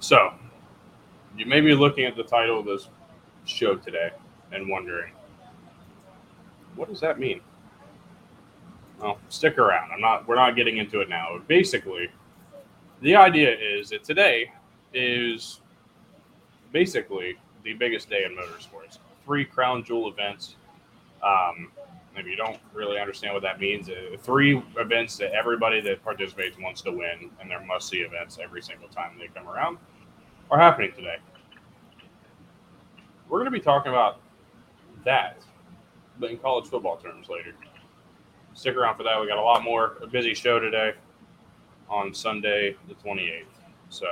So, you may be looking at the title of this show today and wondering, what does that mean? Well, stick around. I'm not. We're not getting into it now. Basically, the idea is that today is basically the biggest day in motorsports. Three crown jewel events. Um, if you don't really understand what that means, uh, three events that everybody that participates wants to win, and they're must see events every single time they come around, are happening today. We're going to be talking about that, but in college football terms later. Stick around for that. We got a lot more. A busy show today on Sunday, the 28th. So,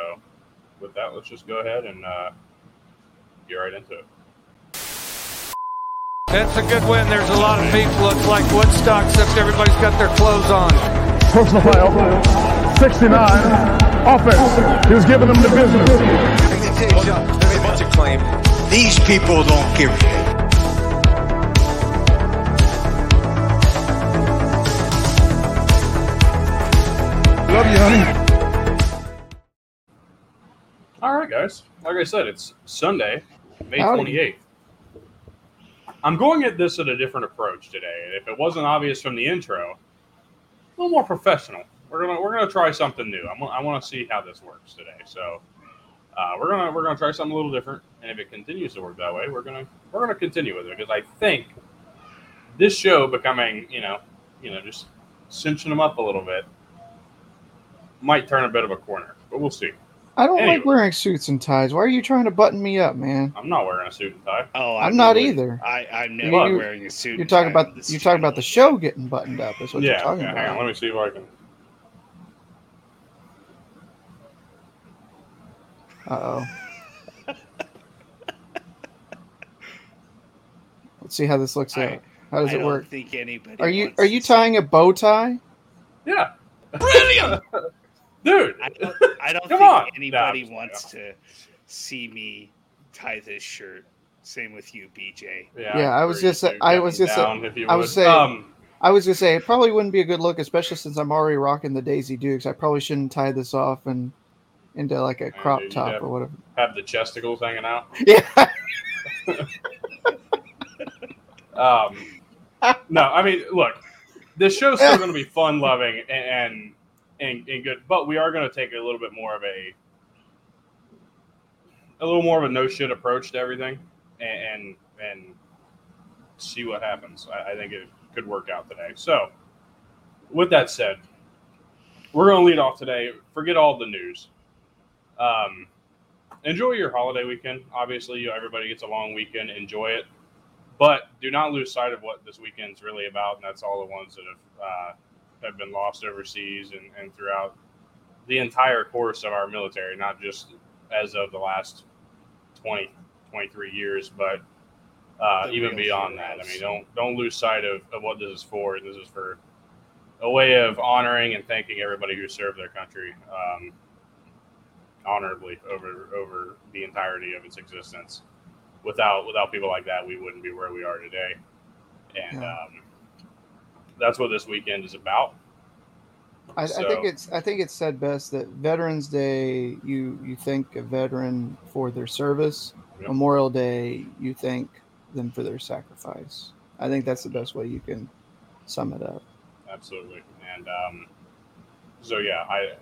with that, let's just go ahead and uh, get right into it. That's a good win. There's a lot of people. It's like Woodstock, except everybody's got their clothes on. Personal foul, 69, offense. He was giving them the business. Let me tell you something. Bunch of claim. These people don't give a shit. Love you, honey. All right, guys. Like I said, it's Sunday, May Howdy. 28th. I'm going at this at a different approach today. If it wasn't obvious from the intro, a little more professional. We're gonna we're gonna try something new. I'm, I want to see how this works today. So uh, we're gonna we're gonna try something a little different. And if it continues to work that way, we're gonna we're gonna continue with it because I think this show becoming you know you know just cinching them up a little bit might turn a bit of a corner, but we'll see. I don't Anyway. like wearing suits and ties. Why are you trying to button me up, man? I'm not wearing a suit and tie. Oh, I'm not really- either. I, I'm never You- wearing a suit. You're and talking tie about on you're talking about the show getting buttoned up. Is what you're yeah, talking yeah, hang on. about. Let me see if I can. Uh oh. Let's see how this looks I- out. How does I it don't work? think anybody. Are you wants are you tying a bow tie? Yeah. Brilliant, dude. I don't, I don't think on. anybody Nah, wants to see me tie this shirt. Same with you, BJ. Yeah, I was just, I was just, I was saying- um, I was gonna say it probably wouldn't be a good look, especially since I'm already rocking the Daisy Dukes. I probably shouldn't tie this off and into like a crop dude, top have- or whatever. have the chesticles hanging out. Yeah. Um, no, I mean, look, this show's still going to be fun loving and, and and good, but we are going to take a little bit more of a a little more of a no shit approach to everything, and and, and see what happens. I, I think it could work out today. So, with that said, we're going to lead off today. Forget all the news. Um, enjoy your holiday weekend. Obviously, you everybody gets a long weekend. Enjoy it but do not lose sight of what this weekend's really about, and that's all the ones that have uh, have been lost overseas and, and throughout the entire course of our military, not just as of the last 20, 23 years, but uh, even beyond that. I mean, don't don't lose sight of, of what this is for. This is for a way of honoring and thanking everybody who served their country um, honorably over over the entirety of its existence without without people like that, we wouldn't be where we are today. And Yeah. um, that's what this weekend is about. I, I think it's I think it's said best that Veterans Day you you thank a veteran for their service. Yep. Memorial Day you thank them for their sacrifice. I think that's the best way you can sum it up. Absolutely. And um, so, yeah, I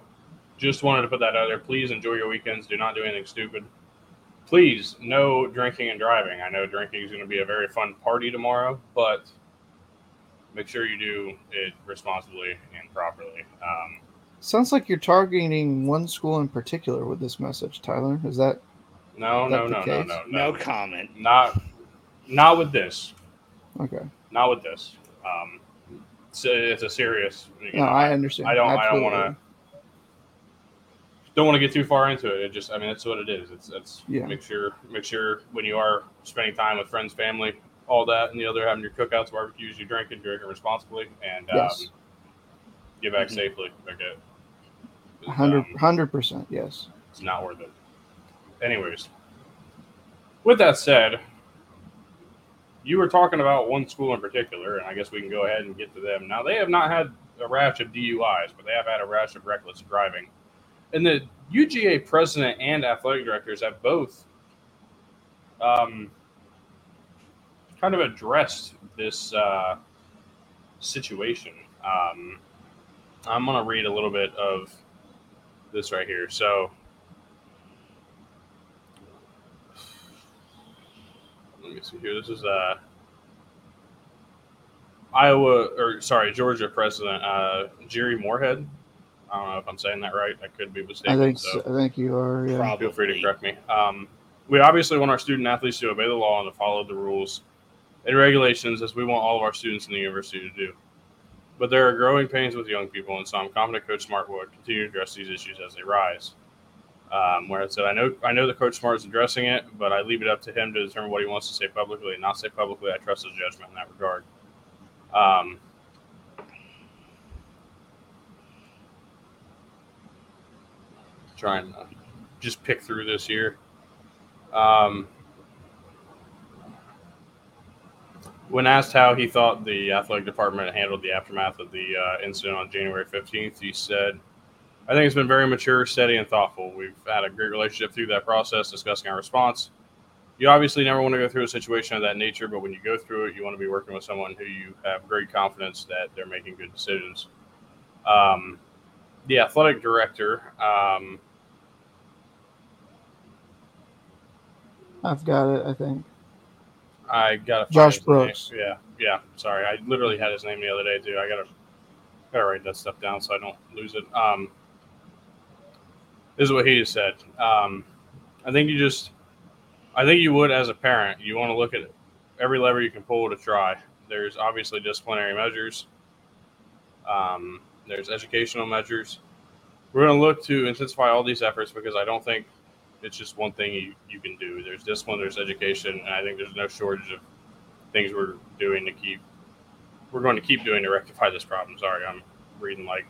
just wanted to put that out there. Please enjoy your weekends. Do not do anything stupid. Please, no drinking and driving. I know drinking is going to be a very fun party tomorrow, but make sure you do it responsibly and properly. Um, Sounds like you're targeting one school in particular with this message, Tyler. Is that no, Is no, that no, the no, case? no, No no, comment. not, not with this. okay? Not with this. Um, it's, a, it's a serious. you No, know, I understand. I don't. I don't want to. Don't want to get too far into it. It just. I mean, it's what it is. It's. It's. Yeah. Make sure. Make sure when you are spending time with friends, family, all that, and the other having your cookouts, barbecues, you drinking, drinking responsibly, and Yes. um, get back Mhm. safely. Okay. Hundred Um, hundred percent. Yes. it's not worth it. Anyways, with that said, you were talking about one school in particular, and I guess we can go ahead and get to them. Now, they have not had a rash of DUIs, but they have had a rash of reckless driving. And the UGA president and athletic directors have both um, kind of addressed this uh, situation. Um, I'm going to read a little bit of this right here. So, let me see here. This is uh, Iowa, or sorry, Georgia President uh, Jere Morehead. I don't know if I'm saying that right. I could be mistaken. I think so so. I think you are. Yeah. Feel free to correct me. Um, we obviously want our student athletes to obey the law and to follow the rules and regulations as we want all of our students in the university to do. But there are growing pains with young people, and so I'm confident Coach Smart will continue to address these issues as they rise. Um, where I said, I know, I know that Coach Smart is addressing it, but I leave it up to him to determine what he wants to say publicly and not say publicly. I trust his judgment in that regard. Um, trying to just pick through this year. Um, when asked how he thought the athletic department handled the aftermath of the uh, incident on January 15th, he said, I think it's been very mature, steady, and thoughtful. We've had a great relationship through that process, discussing our response. You obviously never want to go through a situation of that nature, but when you go through it, you want to be working with someone who you have great confidence that they're making good decisions. Um, the athletic director, um, I've got it. I think. I gotta Josh his name. Brooks. Yeah, yeah. Sorry, I literally had his name the other day too. I gotta gotta write that stuff down so I don't lose it. Um, this is what he just said. Um, I think you just, I think you would as a parent, you want to look at every lever you can pull to try. There's obviously disciplinary measures. Um, there's educational measures. We're going to look to intensify all these efforts because I don't think it's just one thing you, you can do. There's discipline, there's education, and I think there's no shortage of things we're doing to keep we're going to keep doing to rectify this problem. Sorry, I'm reading like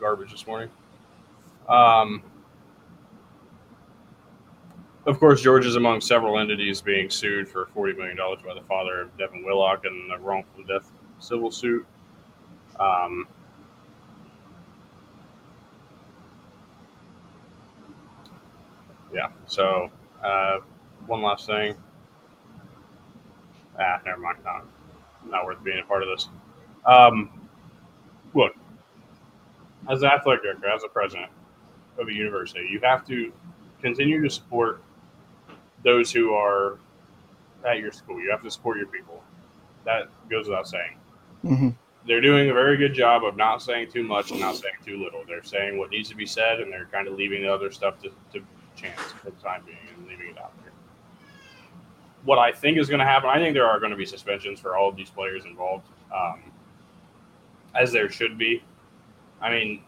garbage this morning. Um, of course, George is among several entities being sued for $40 million by the father of Devin Willock in a wrongful death civil suit. Um, yeah, so uh, one last thing. Ah, never mind. Not, not worth being a part of this. Um, look, as an athletic director, as a president of a university, you have to continue to support those who are at your school. You have to support your people. That goes without saying. hmm They're doing a very good job of not saying too much and not saying too little. They're saying what needs to be said, and they're kind of leaving the other stuff to, to chance for the time being and leaving it out there. What I think is going to happen, I think there are going to be suspensions for all of these players involved, um, as there should be. I mean,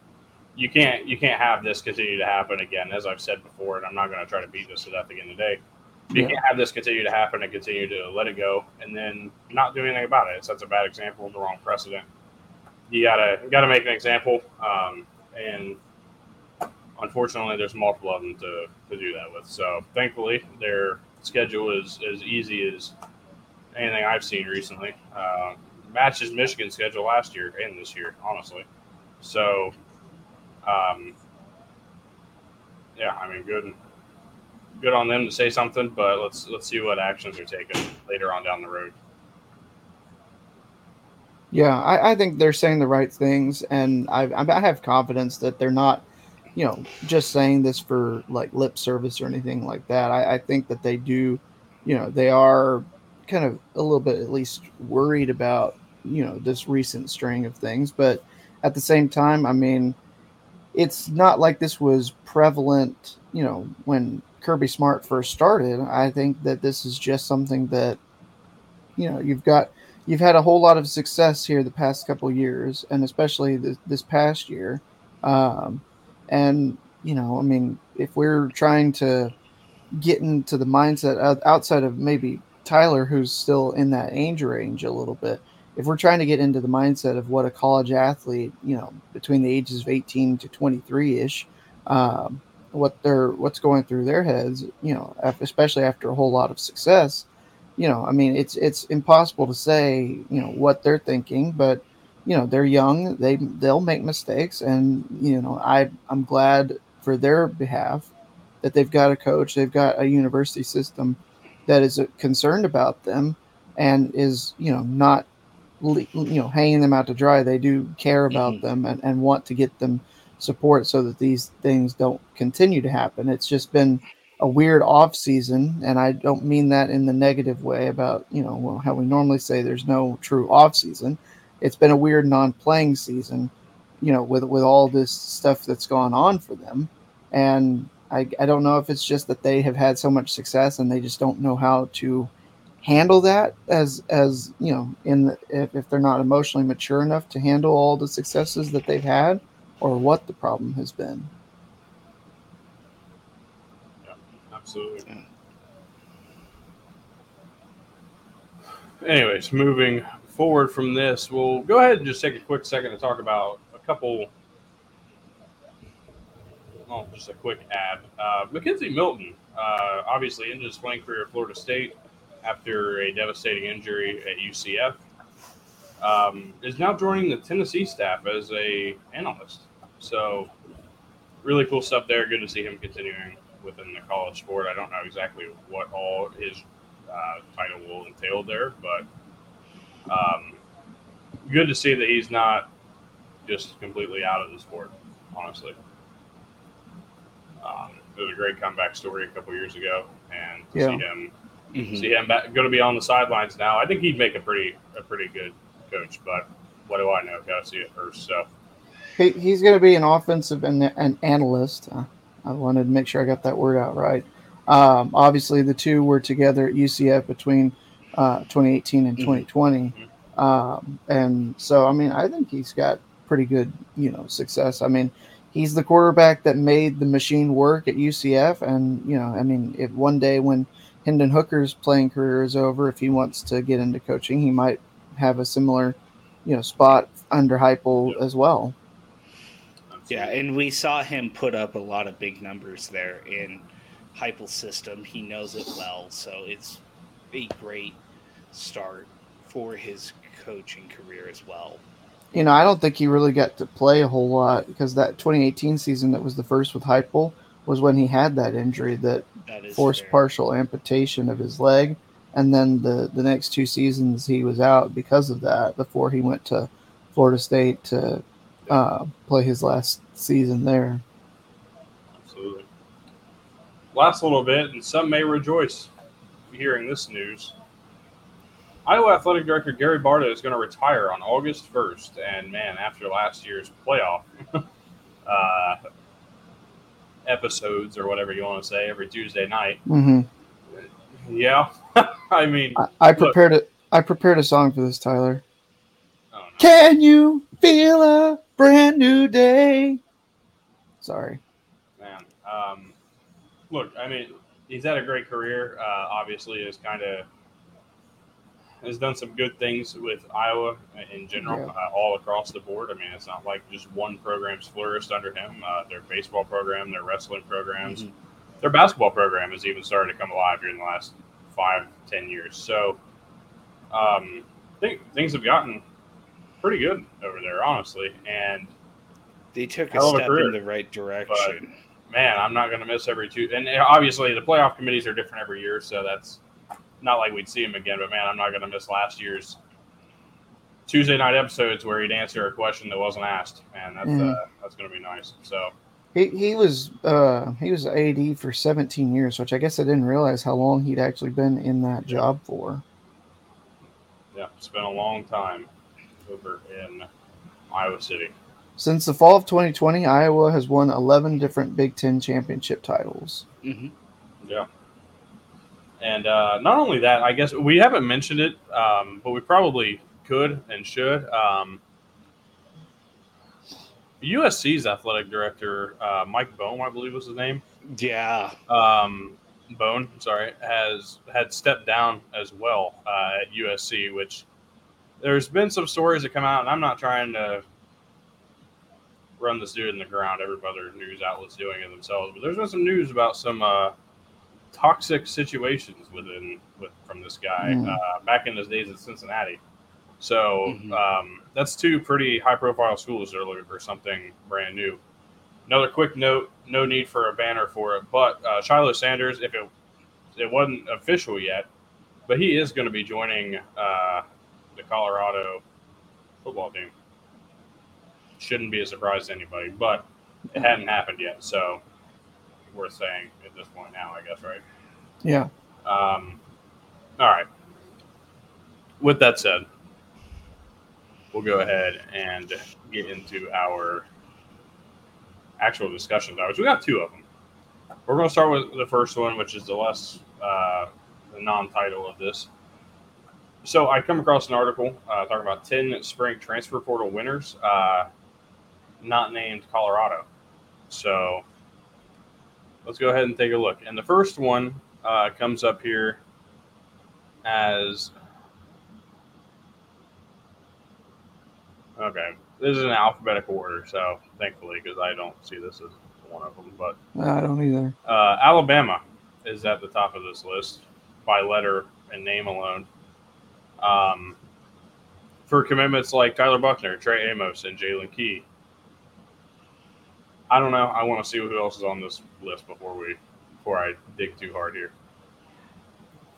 you can't you can't have this continue to happen again, as I've said before, and I'm not going to try to beat this to death again today. You Yeah. can't have this continue to happen and continue to let it go and then not do anything about it. It sets a bad example, the wrong precedent. You gotta you gotta make an example, um, and unfortunately, there's multiple of them to, to do that with. So thankfully, their schedule is as easy as anything I've seen recently. Uh, matches Michigan's schedule last year and this year, honestly. So, um, yeah, I mean, good, good on them to say something, but let's let's see what actions are taken later on down the road. Yeah, I, I think they're saying the right things, and I, I have confidence that they're not, you know, just saying this for like lip service or anything like that. I, I think that they do, you know, they are kind of a little bit at least worried about, you know, this recent string of things. But at the same time, I mean, it's not like this was prevalent, you know, when Kirby Smart first started. I think that this is just something that, you know, you've got you've had a whole lot of success here the past couple years, and especially this, this past year. Um, and you know, I mean, if we're trying to get into the mindset out- outside of maybe Tyler, who's still in that age range a little bit, if we're trying to get into the mindset of what a college athlete, you know, between the ages of 18 to 23 ish, um, what they're what's going through their heads, you know, especially after a whole lot of success, you know, I mean, it's it's impossible to say, you know, what they're thinking, but you know, they're young, they they'll make mistakes, and you know, I I'm glad for their behalf that they've got a coach, they've got a university system that is uh, concerned about them and is you know not you know hanging them out to dry. They do care about Mhm. them and, and want to get them support so that these things don't continue to happen. It's just been a weird off season, and I don't mean that in the negative way about you know well, how we normally say there's no true off season. It's been a weird non-playing season, you know, with with all this stuff that's gone on for them, and I I don't know if it's just that they have had so much success and they just don't know how to handle that as as you know in the, if, if they're not emotionally mature enough to handle all the successes that they've had or what the problem has been yeah, Absolutely. Anyways, moving forward from this, we'll go ahead and just take a quick second to talk about a couple. Oh, just a quick ad. Uh, McKenzie Milton, uh, obviously ended his playing career at Florida State after a devastating injury at UCF. Um, is now joining the Tennessee staff as a analyst. So, really cool stuff there. Good to see him continuing within the college sport. I don't know exactly what all his uh, title will entail there, but um, good to see that he's not just completely out of the sport. Honestly, um, it was a great comeback story a couple years ago, and to Yeah. see him Mhm. see him back, going to be on the sidelines now. I think he'd make a pretty a pretty good coach, but what do I know? Got to see it first. So he, he's going to be an offensive and an analyst uh, i wanted to make sure i got that word out right um, obviously the two were together at ucf between uh, 2018 and Mhm. 2020 um, and so i mean i think he's got pretty good you know success i mean he's the quarterback that made the machine work at ucf and you know i mean if one day when hendon hooker's playing career is over if he wants to get into coaching he might have a similar you know spot under Heupel Yeah. as well Yeah, and we saw him put up a lot of big numbers there in Heupel's system. He knows it well, so it's a great start for his coaching career as well. you know, I don't think he really got to play a whole lot because that 2018 season that was the first with Heupel was when he had that injury that That is forced fair. partial amputation of his leg, and then the the next two seasons he was out because of that before he went to Florida State to uh, play his last season there. Absolutely. Last little bit, and some may rejoice hearing this news. Iowa Athletic Director Gary Barta is going to retire on August 1st. And man, after last year's playoff uh, episodes, or whatever you want to say, every Tuesday night, hmm yeah. I mean, I, I prepared it. I prepared a song for this, Tyler. I don't. Can you feel a brand new day? Sorry. man. Um, look, I mean, he's had a great career. Uh, obviously, is kind of has done some good things with Iowa in general, Yeah. uh, all across the board. I mean, it's not like just one program's flourished under him. Uh, their baseball program, their wrestling programs, Mhm. their basketball program has even started to come alive here in the last five, ten years. So, um, think things have gotten pretty good over there, honestly. And They took a of a step career, in the right direction. man, I'm not going to miss every two. And obviously, the playoff committees are different every year, so that's not like we'd see him again. But man, I'm not going to miss last year's Tuesday night episodes where he'd answer a question that wasn't asked. Man, that's Mhm. uh, that's going to be nice. So He he was uh he was AD for 17 years, which I guess I didn't realize how long he'd actually been in that job for. yeah, it's been a long time over in Iowa City. Since the fall of 2020, Iowa has won 11 different Big Ten championship titles. Mhm. Yeah. And uh, not only that, I guess we haven't mentioned it, um, but we probably could and should. Um, USC's athletic director, uh, Mike Bohn, I believe was his name. Yeah, Um, Bohn, sorry, has had stepped down as well uh, at USC, which there's been some stories that come out, and I'm not trying to run this dude in the ground. Every other news outlet's doing it themselves, but there's been some news about some uh, toxic situations within with from this guy Mm. uh, back in his days at Cincinnati. So Mhm. um, that's two pretty high-profile schools that are looking for something brand new. Another quick note: no need for a banner for it, but uh, Shiloh Sanders, if it it wasn't official yet, but he is going to be joining uh, the Colorado football team. Shouldn't be a surprise to anybody, but it hadn't happened yet, so worth saying at this point now, I guess, right? Yeah. Um, all right. With that said, we'll go ahead and get into our actual discussion topics. We got two of them. We're going to start with the first one, which is the less uh, the non-title of this. So I come across an article uh, talking about ten spring transfer portal winners, uh, not named Colorado. So let's go ahead and take a look. And the first one uh, comes up here as okay. This is an alphabetical order, so thankfully, because I don't see this as one of them. But I don't either. uh, Alabama is at the top of this list by letter and name alone. Um, for commitments like Tyler Buchner, Trey Amos, and Jalen Key. I don't know. I want to see who else is on this list before we before I dig too hard here.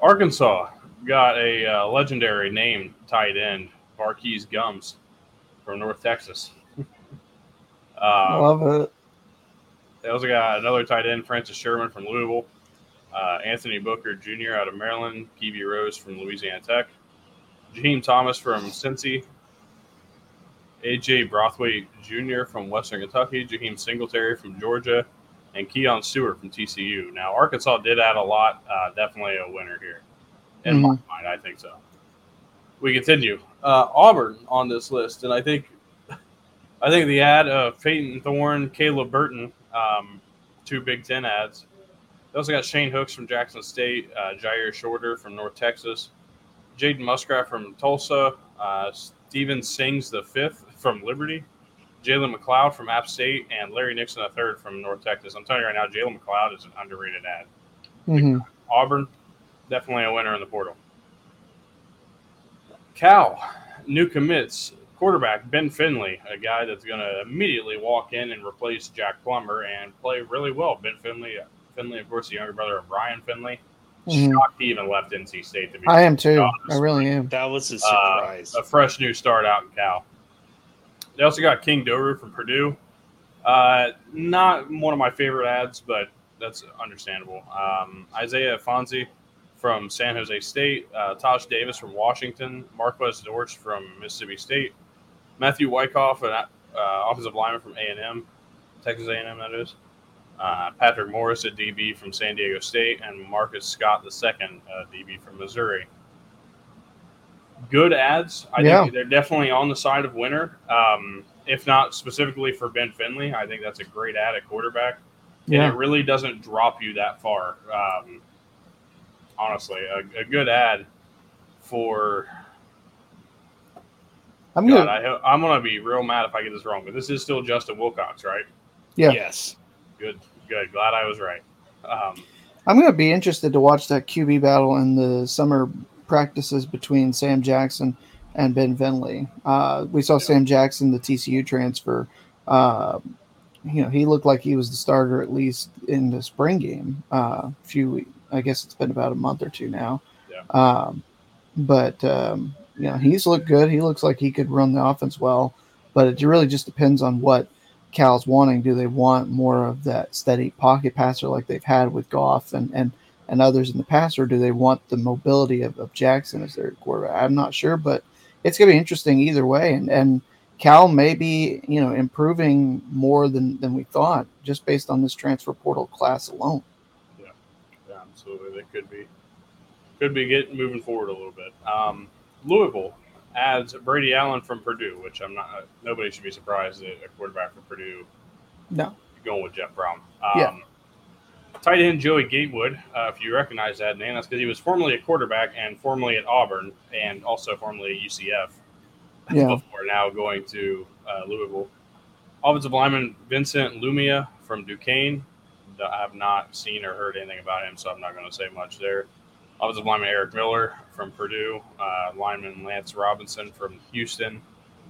Arkansas got a uh, legendary named tight end, Var'Keyes Gumms, from North Texas. uh, Love it. they also got another tight end, Francis Sherman from Louisville, uh, Anthony Booker Jr. out of Maryland, Kiwi Rose from Louisiana Tech, Jaheim Thomas from Cincy, AJ Brothwaite Jr. from Western Kentucky, Jaheim Singletary from Georgia, and Keon Stewart from TCU. Now, Arkansas did add a lot. Uh, definitely a winner here. In my mind, I think so. We continue. Uh, Auburn on this list, and I think I think the ad of Payton Thorne, Caleb Burton, um, two Big Ten ads. They also got Shane Hooks from Jackson State, uh, Jyaire Shorter from North Texas, Jaden Muskrat from Tulsa, uh, Steven Sings the fifth from Liberty, Jalen McLeod from App State, and Larry Nixon the third from North Texas. I'm telling you right now, Jalen McLeod is an underrated ad. hmm Auburn, definitely a winner in the portal. Cal, new commits, quarterback Ben Finley, a guy that's going to immediately walk in and replace Jack Plummer and play really well. Ben Finley, Finley, of course, the younger brother of Brian Finley. Mhm. Shocked he even left NC State to be. I am too. honest. I really am. That was a Uh, surprise. a fresh new start out in Cal. They also got King Doerue from Purdue. Uh, not one of my favorite ads, but that's understandable. Um, Isaiah Fonzie from San Jose State, uh, Tosh Davis from Washington, Marquez Dortch from Mississippi State, Matthew Wyckoff, an uh, offensive lineman from A&M, Texas A&M that is, uh, Patrick Morris, a DB from San Diego State, and Marcus Scott, the second uh, DB from Missouri good ads. I Yeah. think they're definitely on the side of winner. Um, if not specifically for Ben Finley, I think that's a great ad at quarterback. And Yeah. it really doesn't drop you that far. Um, honestly, a, a good ad for I'm God. gonna. I, ho- I'm gonna be real mad if I get this wrong, but this is still Justin Wilcox, right? yeah. Yes. Good, good. Glad I was right. Um, I'm going to be interested to watch that QB battle in the summer practices between Sam Jackson and Ben Finley. Uh, we saw Sam Jackson, the TCU transfer. Uh, you know, he looked like he was the starter at least in the spring game. Uh, a few, week- I guess it's been about a month or two now. Yeah. Um, but um, you know, he's looked good. He looks like he could run the offense well. But it really just depends on what Cal's wanting. Do they want more of that steady pocket passer like they've had with Goff and and and others in the past, or do they want the mobility of, of Jackson as their quarterback? I'm not sure, but it's going to be interesting either way. And and Cal may be you know improving more than than we thought just based on this transfer portal class alone. Yeah, yeah absolutely. They could be could be getting moving forward a little bit. Um, Louisville adds Brady Allen from Purdue, which I'm not. Nobody should be surprised that a quarterback from Purdue No. going with Jeff Brohm. Um, Yeah. Tight end Joey Gatewood, uh, if you recognize that name, that's because he was formerly a quarterback and formerly at Auburn and also formerly at UCF Yeah. before now going to uh, Louisville. Offensive lineman Vincent Lumia from Duquesne. I have not seen or heard anything about him, so I'm not going to say much there. Offensive lineman Eric Miller from Purdue. Uh, lineman Lance Robinson from Houston.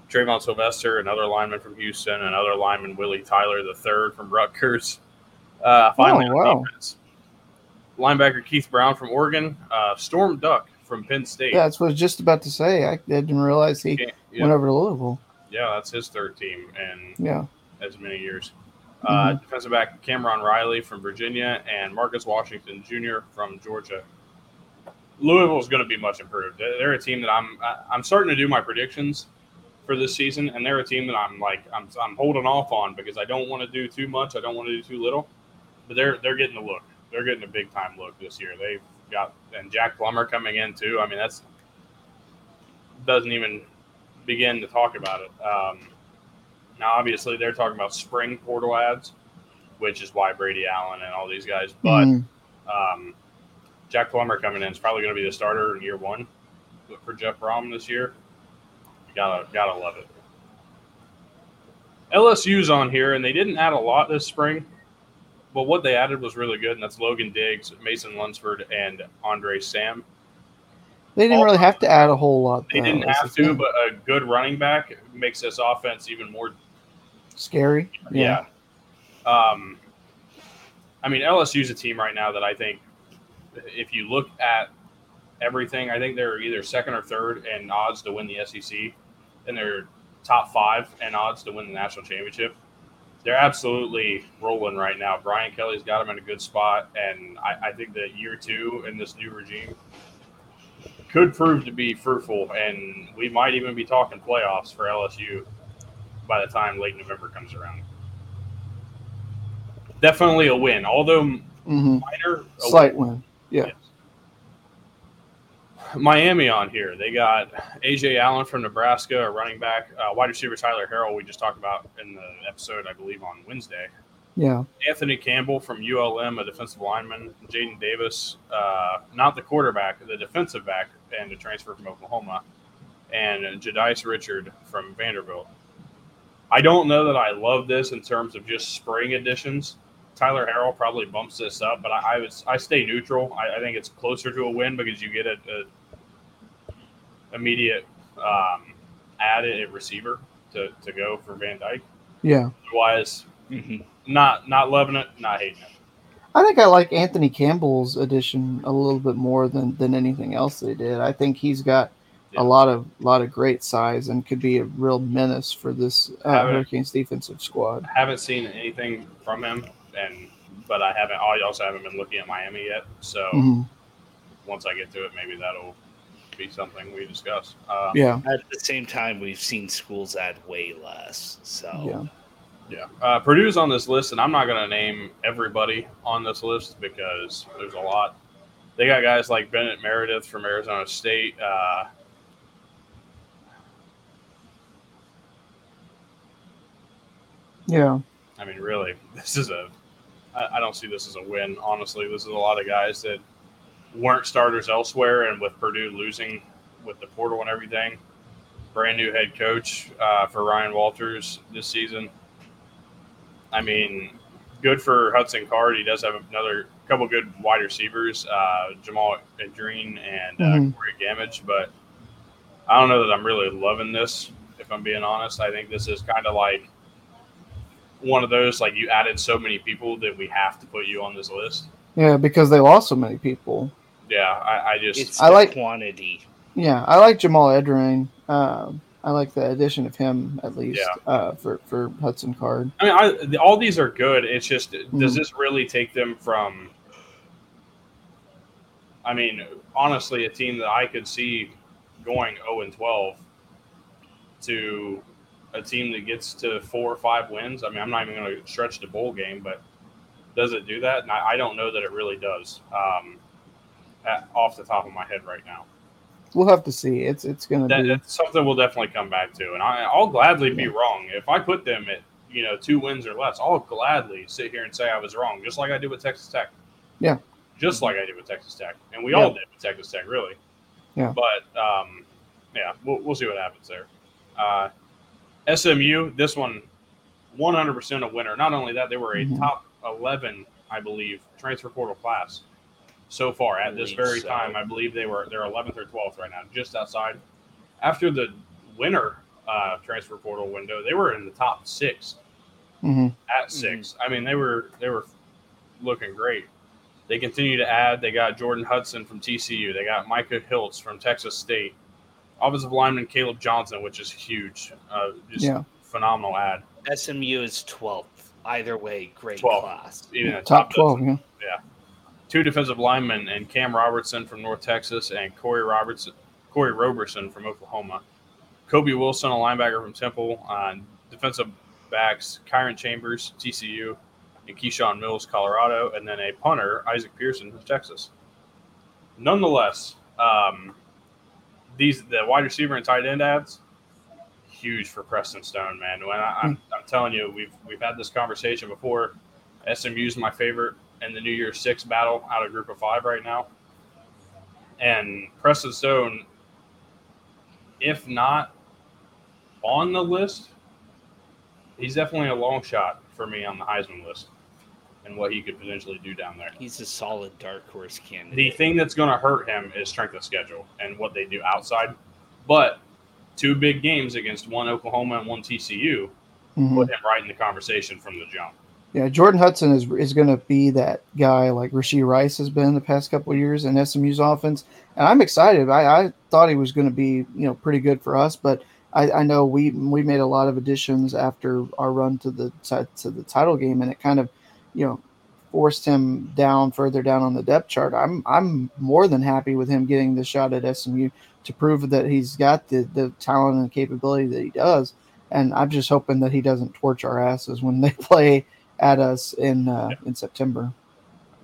Trayvon Sylvester, another lineman from Houston, another lineman Willie Tyler the third from Rutgers. Uh, finally, Oh, wow. defense, linebacker Keith Brown from Oregon, uh, Storm Duck from Penn State. Yeah, that's what I was just about to say. I didn't realize he Yeah, yeah, went over to Louisville. yeah, that's his third team in Yeah. as many years. Uh, Mm-hmm. Defensive back Cameron Riley from Virginia and Marcus Washington Jr. from Georgia. Louisville is going to be much improved. They're a team that I'm I'm starting to do my predictions for this season, and they're a team that I'm like I'm I'm holding off on because I don't want to do too much. I don't want to do too little, but they're they're getting the look. They're getting a big time look this year. They've got and Jack Plummer coming in too. I mean that's doesn't even begin to talk about it. Um, now, obviously, they're talking about spring portal ads, which is why Brady Allen and all these guys. But Mhm. um, Jack Plummer coming in is probably going to be the starter in year one for Jeff Brohm this year. You gotta gotta love it. LSU's on here, and they didn't add a lot this spring, but what they added was really good, and that's Logan Diggs, Mason Lunsford, and Andre Sam. they didn't really have to add a whole lot. They though, didn't have to, thing. but a good running back makes this offense even more scary. Yeah. Um, I mean, LSU's a team right now that I think, if you look at everything, I think they're either second or third in odds to win the SEC, and they're top five in odds to win the national championship. They're absolutely rolling right now. Brian Kelly's got them in a good spot, and I, I think that year two in this new regime could prove to be fruitful, and we might even be talking playoffs for LSU by the time late November comes around. Definitely a win, although hmm minor. a Slight win. Yeah. Yes. Miami on here. They got AJ Allen from Nebraska, a running back, uh, wide receiver Tyler Harrell. We just talked about in the episode, I believe, on Wednesday. Yeah. Anthony Campbell from ULM, a defensive lineman. Jaden Davis, uh, not the quarterback, the defensive back, and a transfer from Oklahoma. And Jadais Richard from Vanderbilt. I don't know that I love this in terms of just spring additions. Tyler Harrell probably bumps this up, but I, I was I stay neutral. I, I think it's closer to a win because you get a, a immediate um, added at receiver to, to go for Van Dyke. Yeah. Otherwise, Mhm. not not loving it, not hating it. I think I like Anthony Campbell's addition a little bit more than than anything else they did. I think he's got Yeah. a lot of lot of great size and could be a real menace for this uh, Hurricanes defensive squad. I haven't seen anything from him, and but I haven't. I also haven't been looking at Miami yet. So Mhm. once I get to it, maybe that'll be something we discuss. Uh, Yeah. At the same time, we've seen schools add way less. So Yeah. Yeah. Uh, Purdue's on this list, and I'm not going to name everybody on this list because there's a lot. They got guys like Bennett Meredith from Arizona State. Uh, Yeah. I mean, really, this is a. I, I don't see this as a win. Honestly, this is a lot of guys that weren't starters elsewhere, and with Purdue losing with the portal and everything, brand new head coach uh, for Ryan Walters this season. I mean, good for Hudson Card. He does have another couple good wide receivers, uh, Jamal Adreen and uh, Mhm. Corey Gamage, but I don't know that I'm really loving this. If I'm being honest, I think this is kind of like one of those like you added so many people that we have to put you on this list. Yeah, because they lost so many people. Yeah, I, I just it's I like- quantity. Yeah, I like Jamal Edrain. Um, I like the addition of him at least Yeah. uh, for for Hudson Card. I mean, I, all these are good. It's just, does Mhm. this really take them from? I mean, honestly, a team that I could see going zero and twelve to a team that gets to four or five wins. I mean, I'm not even going to stretch the bowl game, but does it do that? And I, I don't know that it really does. Um, at, off the top of my head right now. We'll have to see. It's it's gonna that, be something we'll definitely come back to, and I, I'll gladly be wrong if I put them at you know two wins or less. I'll gladly sit here and say I was wrong, just like I did with Texas Tech. Yeah. just like I did with Texas Tech, and we Yeah. all did with Texas Tech, really. Yeah. But um, yeah, we'll, we'll see what happens there. Uh, SMU, this one, 100% a winner. Not only that, they were a Mhm. top 11, I believe, transfer portal class so far at this very so. time. I believe they were they're 11th or 12th right now, just outside. After the winter uh, transfer portal window, they were in the top six hmm at 6 I mean, they were they were looking great. They continue to add. They got Jordan Hudson from TCU. They got Micah Hiltz from Texas State. Offensive lineman Caleb Johnson, which is huge. Uh, just Yeah. phenomenal ad. SMU is 12th. Either way, great 12th. class. Even the Top top, twelve. dozen. Yeah. Two defensive linemen and Cam Robertson from North Texas and Corey Robertson, Corey Roberson from Oklahoma. Kobe Wilson, a linebacker from Temple. Uh, defensive backs Kyron Chambers, TCU, and Keyshawn Mills, Colorado, and then a punter, Isaac Pearson from Texas. Nonetheless, um, these the wide receiver and tight end ads, huge for Preston Stone, man. When I, I'm, I'm telling you, we've we've had this conversation before. SMU's my favorite in the New Year's Six battle out of Group of Five right now, and Preston Stone, if not on the list, he's definitely a long shot for me on the Heisman list, and what he could potentially do down there. He's a solid dark horse candidate. The thing that's going to hurt him is strength of schedule and what they do outside. But two big games against one Oklahoma and one TCU Mhm. put him right in the conversation from the jump. Yeah, Jordan Hudson is is going to be that guy like Rasheed Rice has been the past couple years in SMU's offense, and I'm excited. I, I thought he was going to be you know pretty good for us, but I, I know we we made a lot of additions after our run to the to the title game, and it kind of you know forced him down further down on the depth chart. I'm I'm more than happy with him getting the shot at SMU to prove that he's got the the talent and capability that he does, and I'm just hoping that he doesn't torch our asses when they play at us in uh, in September.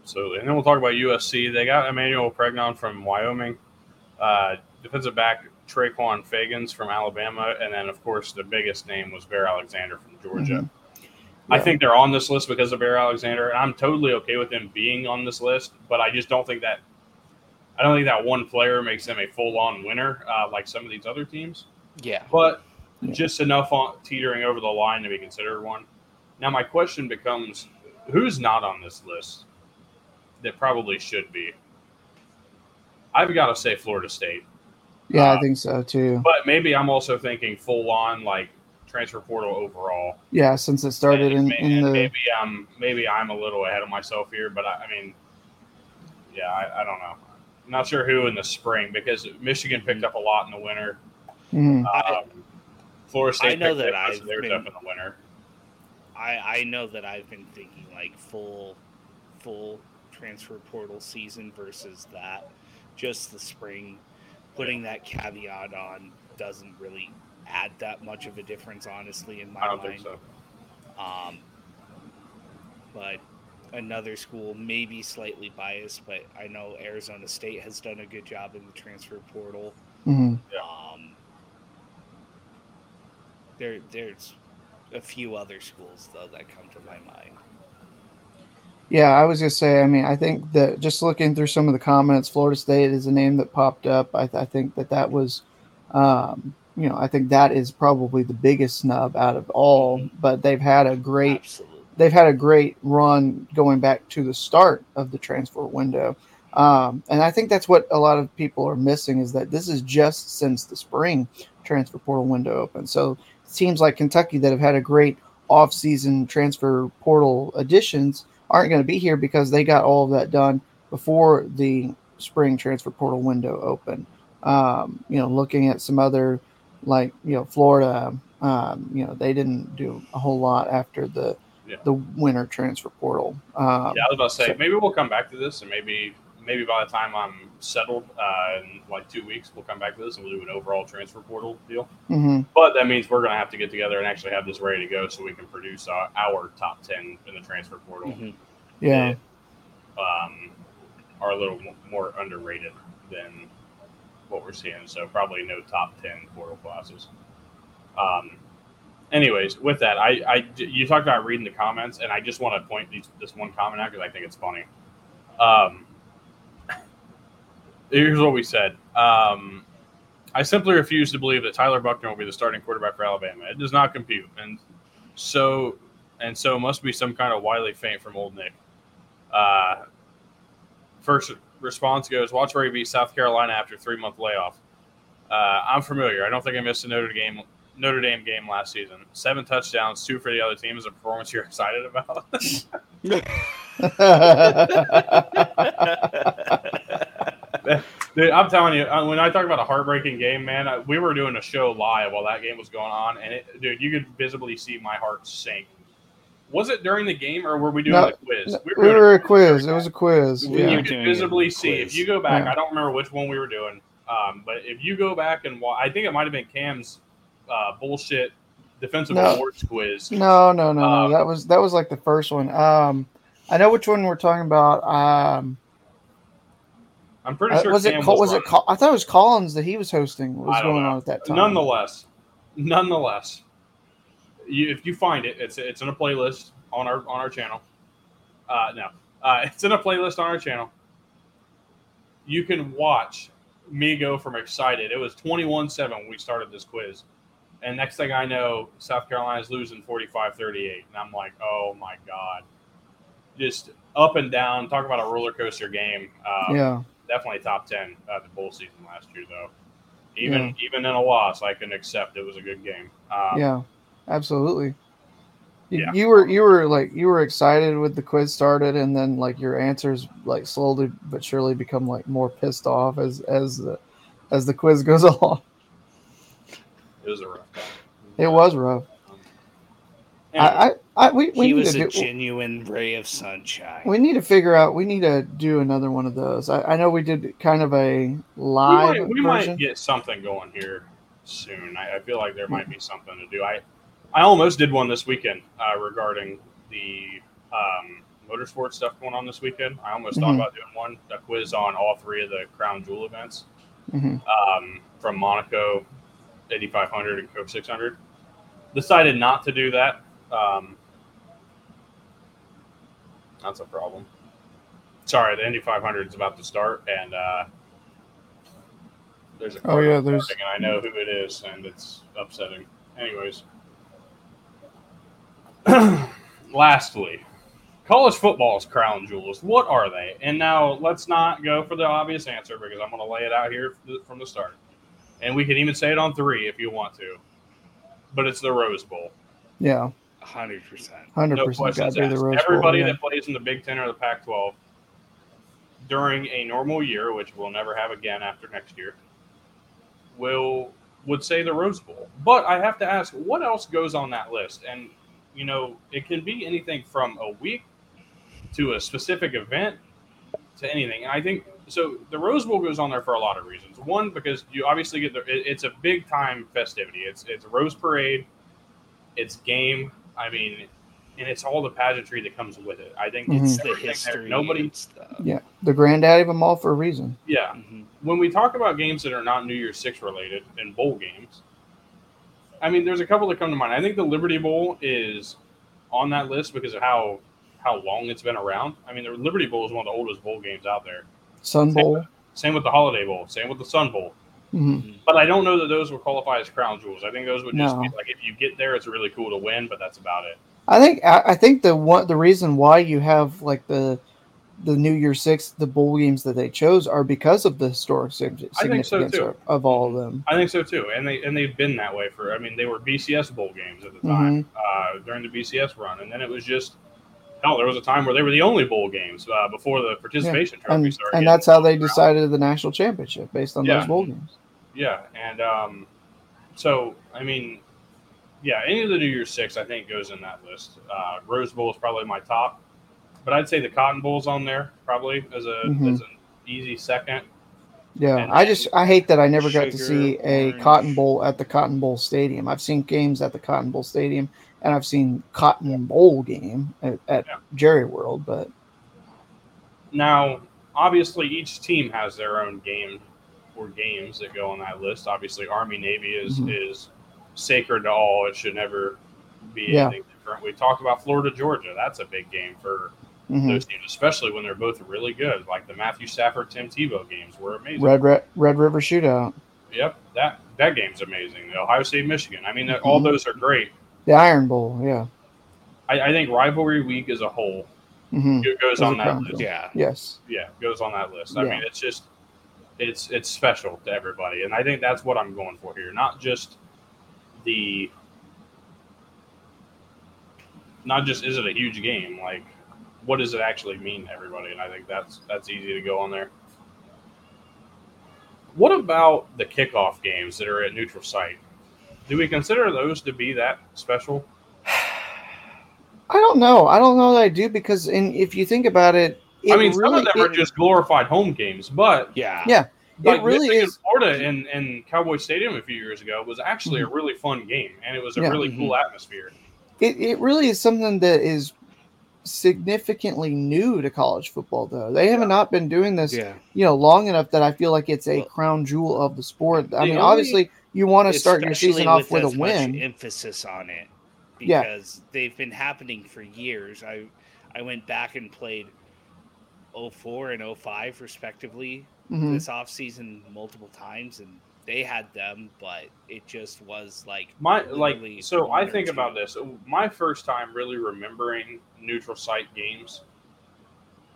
Absolutely. And then we'll talk about USC. They got Emmanuel Pregnon from Wyoming, uh, defensive back Traquan Fagans from Alabama, and then, of course, the biggest name was Bear Alexander from Georgia. Mhm. I think they're on this list because of Bear Alexander, and I'm totally okay with them being on this list, but I just don't think that. I don't think that one player makes them a full-on winner uh, like some of these other teams. yeah. but Yeah. just enough on teetering over the line to be considered one. Now, my question becomes who's not on this list that probably should be? I've got to say Florida State, Yeah, Uh, I think so too. but maybe I'm also thinking full on like transfer portal overall. Yeah, since it started in, And- in and the maybe I'm maybe I'm a little ahead of myself here, but I, I mean, yeah, I, I don't know. I'm not sure who in the spring because Michigan picked up a lot in the winter. I- Um, Florida State I know picked that up most of I've their been- stuff in the winter. I I know that I've been thinking like full full transfer portal season versus that just the spring putting that caveat on doesn't really add that much of a difference honestly in my I don't mind. think so. Um, but another school may be slightly biased, but I know Arizona State has done a good job in the transfer portal. Mhm. Um, there, there's a few other schools though that come to my mind. Yeah, I was gonna say. I mean, I think that just looking through some of the comments, Florida State is a name that popped up. I, I think that that was, um, you know, I think that is probably the biggest snub out of all. But they've had a great Absolutely. they've had a great run going back to the start of the transfer window. Um, and I think that's what a lot of people are missing is that this is just since the spring transfer portal window opened. So teams like Kentucky that have had a great off-season transfer portal additions aren't going to be here because they got all of that done before the spring transfer portal window opened. Um, you know, looking at some other like you know Florida, um, you know they didn't do a whole lot after the Yeah. the winter transfer portal. Um, Yeah, I was about to say so- maybe we'll come back to this, and maybe maybe by the time I'm settled uh, in like two weeks, we'll come back to this and we'll do an overall transfer portal deal. mhm. But that means we're going to have to get together and actually have this ready to go so we can produce our, our top ten in the transfer portal. Mhm. Yeah. um, are a little more underrated than what we're seeing. So probably no top ten portal classes. Um, anyways, with that, I, I you talked about reading the comments, and I just want to point these, this one comment out because I think it's funny. Um, here's what we said. Um, I simply refuse to believe that Tyler Buchner will be the starting quarterback for Alabama. It does not compute, and so and so must be some kind of wily feint from Old Nick. Uh, first response goes, "Watch where he beat South Carolina after three month layoff." Uh, I'm familiar. I don't think I missed a Notre game Notre Dame game last season. Seven touchdowns, two for the other team. Is a performance you're excited about? Dude, I'm telling you, uh, when I talk about a heartbreaking game, man, I, we were doing a show live while that game was going on, and it, dude, you could visibly see my heart sink. Was it during the game, or were we doing No, the quiz? we doing were a quiz. It was a quiz. We Yeah. You could visibly a see if you go back. Yeah. I don't remember which one we were doing, um, but if you go back and wa- I think it might have been Cam's uh, bullshit defensive No. awards quiz. No, no, no, Um, no. That was that was like the first one. Um, I know which one we're talking about. Um, I'm pretty uh, sure was it Col- was it? Col- I thought it was Collins that he was hosting. What Was going know. on at that time. Nonetheless, nonetheless, you, if you find it, it's it's in a playlist on our on our channel. Uh, no, uh, it's in a playlist on our channel. You can watch me go from excited. It was 21-7 when we started this quiz. And next thing I know, South Carolina's losing 45-38. And I'm like, oh my God. Just up and down. Talk about a roller coaster game. Um, Yeah, definitely top ten uh, the bowl season last year, though. Even even in a loss, I can accept it was a good game. Um, yeah, absolutely. You, Yeah. you were you were like you were excited with the quiz started, and then like your answers like slowly but surely become like more pissed off as as the as the quiz goes along. It was a rough. It was rough. Anyway, I, I, I we, we he need was to a do, genuine ray of sunshine. we need to figure out. We need to do another one of those. I, I know we did kind of a we, live might, we might get something going here soon. I, I feel like there might be something to do. I I almost did one this weekend uh, regarding the um, motorsport stuff going on this weekend. I almost thought Mhm. about doing one a quiz on all three of the Crown Jewel events. Mhm. um, from Monaco 8500 and Coke 600. Decided not to do that. Um, that's a problem. Sorry, the Indy 500 is about to start, and uh, there's a Oh, yeah, there's- and I know who it is, and it's upsetting. Anyways, lastly, college football's crown jewels. What are they? And now let's not go for the obvious answer because I'm going to lay it out here from the start. And we can even say it on three if you want to. But it's the Rose Bowl. Yeah, hundred percent. hundred No percent. Got to the asked. Rose Bowl. Everybody yeah. that plays in the Big Ten or the Pac-12 during a normal year, which we'll never have again after next year, will would say the Rose Bowl. But I have to ask, what else goes on that list? And you know, it can be anything from a week to a specific event to anything. And I think so. The Rose Bowl goes on there for a lot of reasons. One, because you obviously get the it- it's a big time festivity. It's it's a Rose Parade, it's game. I mean, and it's all the pageantry that comes with it. I think Mhm. It's it's the history. Nobody, and stuff. Yeah, the granddaddy of them all for a reason. yeah. Mhm. When we talk about games that are not New Year's Six related and bowl games, I mean, there's a couple that come to mind. I think the Liberty Bowl is on that list because of how how long it's been around. I mean, the Liberty Bowl is one of the oldest bowl games out there. Sun Same Bowl. with, same with the Holiday Bowl. Same with the Sun Bowl. Mhm. But I don't know that those would qualify as crown jewels. I think those would just No. be like if you get there, it's really cool to win, but that's about it. I think I, I think the one the reason why you have like the the New Year Six the bowl games that they chose are because of the historic sig- I think so, significance too. of, of all of them. I think so too, and they and they've been that way for. I mean, they were BCS bowl games at the Mm-hmm. time uh, during the BCS run, and then it was just hell. There was a time where they were the only bowl games uh, before the participation trophy And, started. and that's how they decided the national championship based on Yeah. those bowl games. Yeah, and um, so I mean, yeah, any of the New Year's Six I think goes in that list. Uh, Rose Bowl is probably my top, but I'd say the Cotton Bowl's on there probably as a Mhm. as an easy second. Yeah, And I just I hate that I never got to see a orange. Cotton Bowl at the Cotton Bowl Stadium. I've seen games at the Cotton Bowl Stadium, and I've seen Cotton Bowl game at, at Yeah. Jerry World, but Now, obviously, each team has their own game or games that go on that list. Obviously, Army Navy is Mhm. is sacred to all. It should never be Yeah. anything different. We talked about Florida Georgia. That's a big game for mhm. those teams, especially when they're both really good. Like the Matthew Stafford Tim Tebow games were amazing. Red, Red Red River Shootout, Yep, that that game's amazing. The Ohio State Michigan. I mean, that all those are great. the Iron Bowl. Yeah, I, I think rivalry week as a whole hmm it goes As on that list. Yeah. yes, yeah, goes on that list. I Yeah. mean, it's just it's it's special to everybody, and I think that's what I'm going for here. Not just the not just is it a huge game, like what does it actually mean to everybody? And I think that's that's easy to go on there. What about the kickoff games that are at neutral site? Do we consider those to be that special? I don't know. I don't know that I do because, in if you think about it, it I mean, some of them are just glorified home games, but Yeah. yeah. like it really Michigan, is. Florida and, in Cowboy Stadium a few years ago was actually a mm-hmm. really fun game, and it was a Yeah. really mm-hmm. cool atmosphere. It, it really is something that is significantly new to college football, though. They have not been doing this, Yeah. you know, long enough that I feel like it's a Well, crown jewel of the sport. I the mean, only- obviously, you want to start your season off with a as much win. emphasis on it Yeah. because they've been happening for years. I I went back and played 04 and 05 respectively Mhm. this off season multiple times and they had them but it just was like My literally like, so I think two. about this. My first time really remembering neutral site games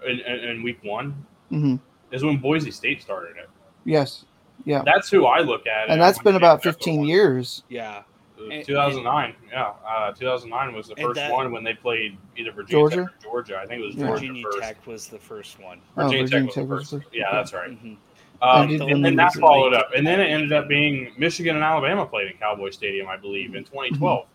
in, in, in week one hmm is when Boise State started it. Yes. Yeah. That's who I look at, And that's I'm been about 15 one. years. yeah And- 2009, yeah, uh, 2009 was the first that- one when they played either Virginia Georgia? Tech or Georgia. I think it was Georgia Virginia first. Tech was the first one. Oh, Virginia, Virginia Tech Tech was was the first. Yeah, that's right. Mhm. Um, And and, and then then that followed up, and then it ended up being Michigan and Alabama played in Cowboy Stadium, I believe, in 2012.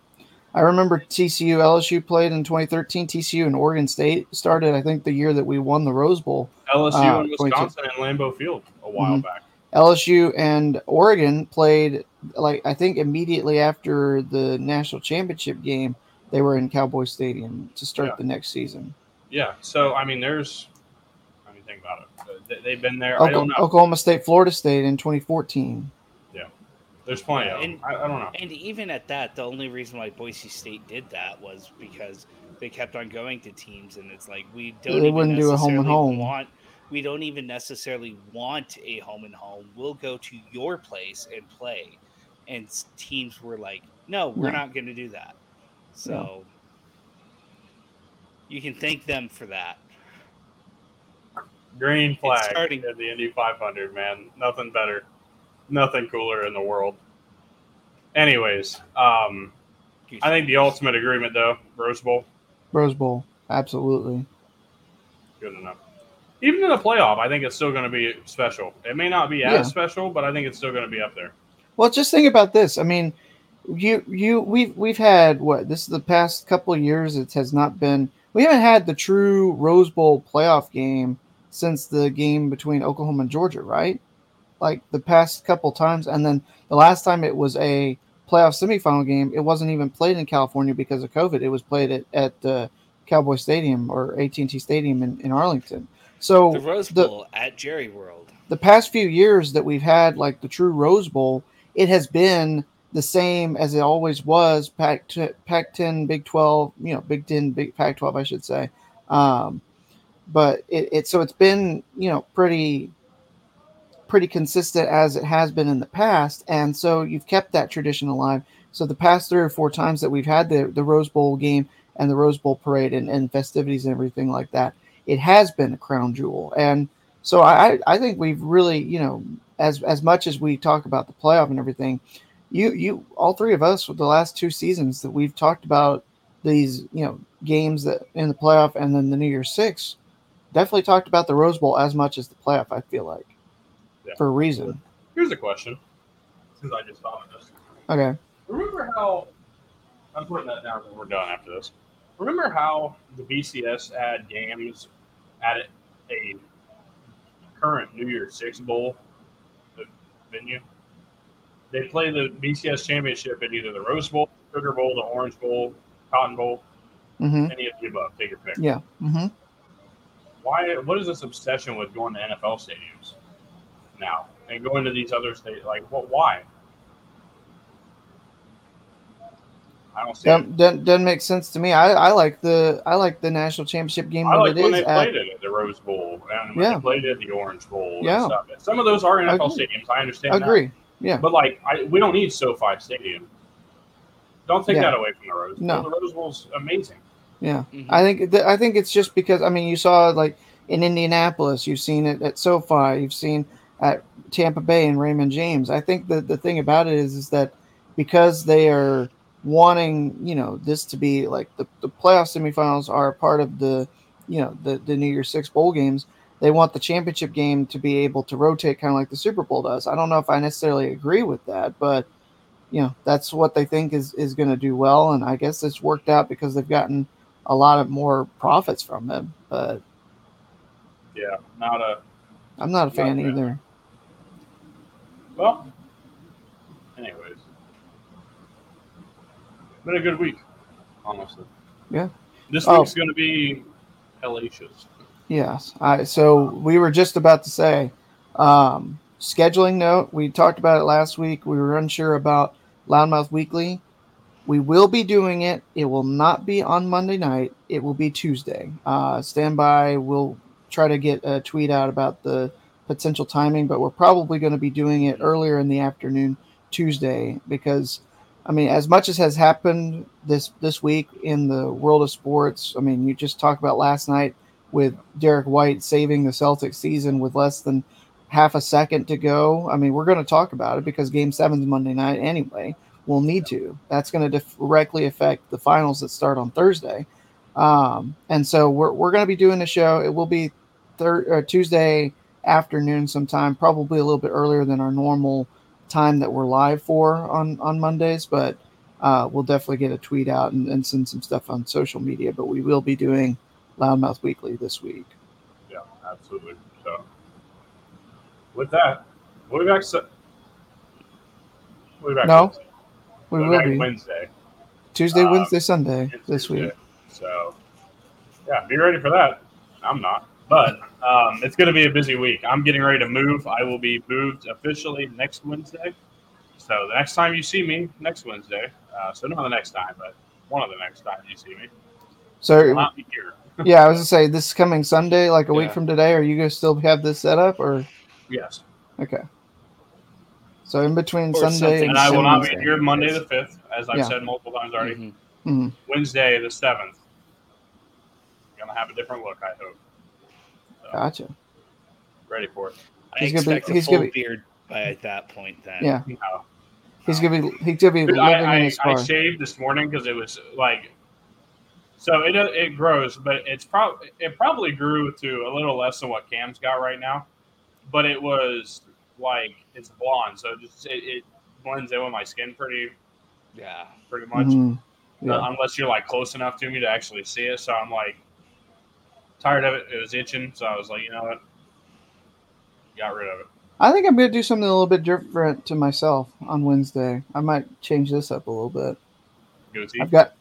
I remember TCU LSU played in 2013. TCU and Oregon State started, I think, the year that we won the Rose Bowl. LSU Uh, and Wisconsin and Lambeau Field a while Mhm. back. LSU and Oregon played like I think immediately after the national championship game. They were in Cowboy Stadium to start Yeah. the next season. Yeah, so I mean, there's. I mean, think about it. Uh, they- They've been there. I don't know. Oklahoma State, Florida State in 2014. Yeah. There's plenty of them. And- I, I don't know. And even at that, the only reason why Boise State did that was because they kept on going to teams, and it's like we don't. They even wouldn't do a home and home. Want we don't even necessarily want a home and home. We'll go to your place and play, and teams were like, "No, we're No. not going to do that." So you can thank them for that. Green flag starting- at the Indy 500, man. Nothing better. Nothing cooler in the world. Anyways, um, I think the ultimate agreement, though, Rose Bowl, Rose Bowl, absolutely. good enough. Even in the playoff, I think it's still going to be special. It may not be as Yeah. special, but I think it's still going to be up there. Well, just think about this. I mean, you you we've we've had what this is the past couple of years. It has not been. We haven't had the true Rose Bowl playoff game since the game between Oklahoma and Georgia, right? Like the past couple times, and then the last time it was a playoff semifinal game, it wasn't even played in California because of COVID. It was played at at uh, Cowboy Stadium or AT and T Stadium in, in Arlington. So The Rose the- Bowl at Jerry World. the past few years that we've had like the true Rose Bowl, it has been the same as it always was. Pac Pac ten, Big Twelve, you know, Big Ten, Big Pac twelve, I should say. Um, but it, it so it's been you know pretty pretty consistent as it has been in the past, and so you've kept that tradition alive. So the past three or four times that we've had the the Rose Bowl game and the Rose Bowl parade and, and festivities and everything like that, it has been a crown jewel. And so I, I think we've really, you know, as as much as we talk about the playoff and everything, you you all three of us with the last two seasons that we've talked about these, you know, games that in the playoff and then the New Year's Six, definitely talked about the Rose Bowl as much as the playoff. I feel like Yeah. for a reason. Here's a question, since I just thought of this. Okay. Remember how I'm putting that down when we're done after this. Remember how the BCS had games at a current New Year's Six Bowl venue? They play the BCS championship at either the Rose Bowl, Sugar Bowl, the Orange Bowl, Cotton Bowl, Mm-hmm. any of the above. Take your pick. Yeah. Mm-hmm. Why? What is this obsession with going to NFL stadiums now and going to these other states? Like, what? Why? I don't see. it. Doesn't, doesn't, make sense to me. I, I like the I like the national championship game I like when they at played it at the Rose Bowl and when Yeah. they played at the Orange Bowl. Yeah. And stuff. Some of those are NFL Agree. stadiums. I understand. that. agree. Yeah. But like, I, we don't need SoFi Stadium. Don't take Yeah. that away from the Rose Bowl. No. The Rose Bowl's amazing. Yeah. Mhm. I think th- I think it's just because I mean you saw like in Indianapolis, you've seen it at SoFi, you've seen at Tampa Bay and Raymond James. I think the the thing about it is is that because they are wanting, you know, this to be like the, the playoff semifinals are part of the, you know, the, the New Year's Six bowl games. They want the championship game to be able to rotate kind of like the Super Bowl does. I don't know if I necessarily agree with that, but you know, that's what they think is is going to do well, and I guess it's worked out because they've gotten a lot of more profits from them. But Yeah, not a I'm not a fan Not fan. either. well. Anyways, been a good week, honestly. Yeah. This Oh. week's going to be hellacious. Yes. I so we were just about to say um scheduling note, we talked about it last week. We were unsure about Loudmouth Weekly. We will be doing it. It will not be on Monday night. It will be Tuesday. Uh stand by. We'll try to get a tweet out about the potential timing, but we're probably going to be doing it earlier in the afternoon Tuesday because I mean, as much as has happened this this week in the world of sports, I mean, you just talked about last night with Derrick White saving the Celtics season with less than half a second to go. I mean, we're going to talk about it because Game Seven's Monday night anyway. We'll need to. That's going to directly affect the finals that start on Thursday. Um, and so we're we're going to be doing the show. It will be thir- uh, Tuesday afternoon sometime, probably a little bit earlier than our normal time that we're live for on on Mondays, but uh, we'll definitely get a tweet out and, and send some stuff on social media. But we will be doing Loudmouth Weekly this week. Yeah, absolutely. So, with that, we'll be back. So- we'll be back. No, Wednesday. We We'll will back be Wednesday. Tuesday, uh, Wednesday, Sunday this Tuesday. week. So, yeah, be ready for that. I'm not, but um, it's going to be a busy week. I'm getting ready to move. I will be moved officially next Wednesday. So the next time you see me, next Wednesday. Uh, so not the next time, but one of the next times you see me, So I'll not be here. Yeah, I was gonna say this coming Sunday, like a week from today. Are you gonna still have this set up or Yes, okay? So in between Or Sunday something and I will not be here Monday the fifth, as I've Yeah. said multiple times already. Mhm. Mhm. Wednesday the seventh. Gonna have a different look, I hope. So, Gotcha. ready for it. I He's gonna be- expect a he's full gonna be- beard by that point. Then Yeah, No. he's gonna be he's gonna be Dude, living I, in I, his I shaved this morning because it was like, so it it grows, but it's probably it probably grew to a little less than what Cam's got right now, but it was like it's blonde, so it just it, it blends in with my skin pretty Yeah. pretty much, Mhm. uh, unless you're like close enough to me to actually see it. So I'm like tired of it. It was itching, so I was like, you know what, got rid of it. I think I'm gonna do something a little bit different to myself on Wednesday. I might change this up a little bit. Goatee. I've got.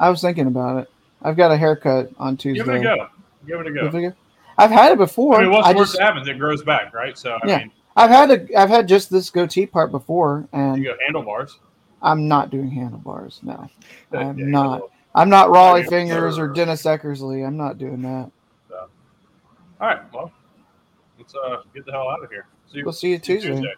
I was thinking about it. I've got a haircut on Tuesday. Give it a go. Give it a go. It a go. I've had it before. I mean, what's I worse just, happens? It grows back, right? So I Yeah. mean, I've had a, I've had just this goatee part before, you and go handlebars. I'm not doing handlebars. No, I'm you not. I'm not Rollie Yeah, Fingers or. Dennis Eckersley. I'm not doing that. So. All right, well, let's uh, get the hell out of here. See you, We'll see you see you Tuesday. Tuesday.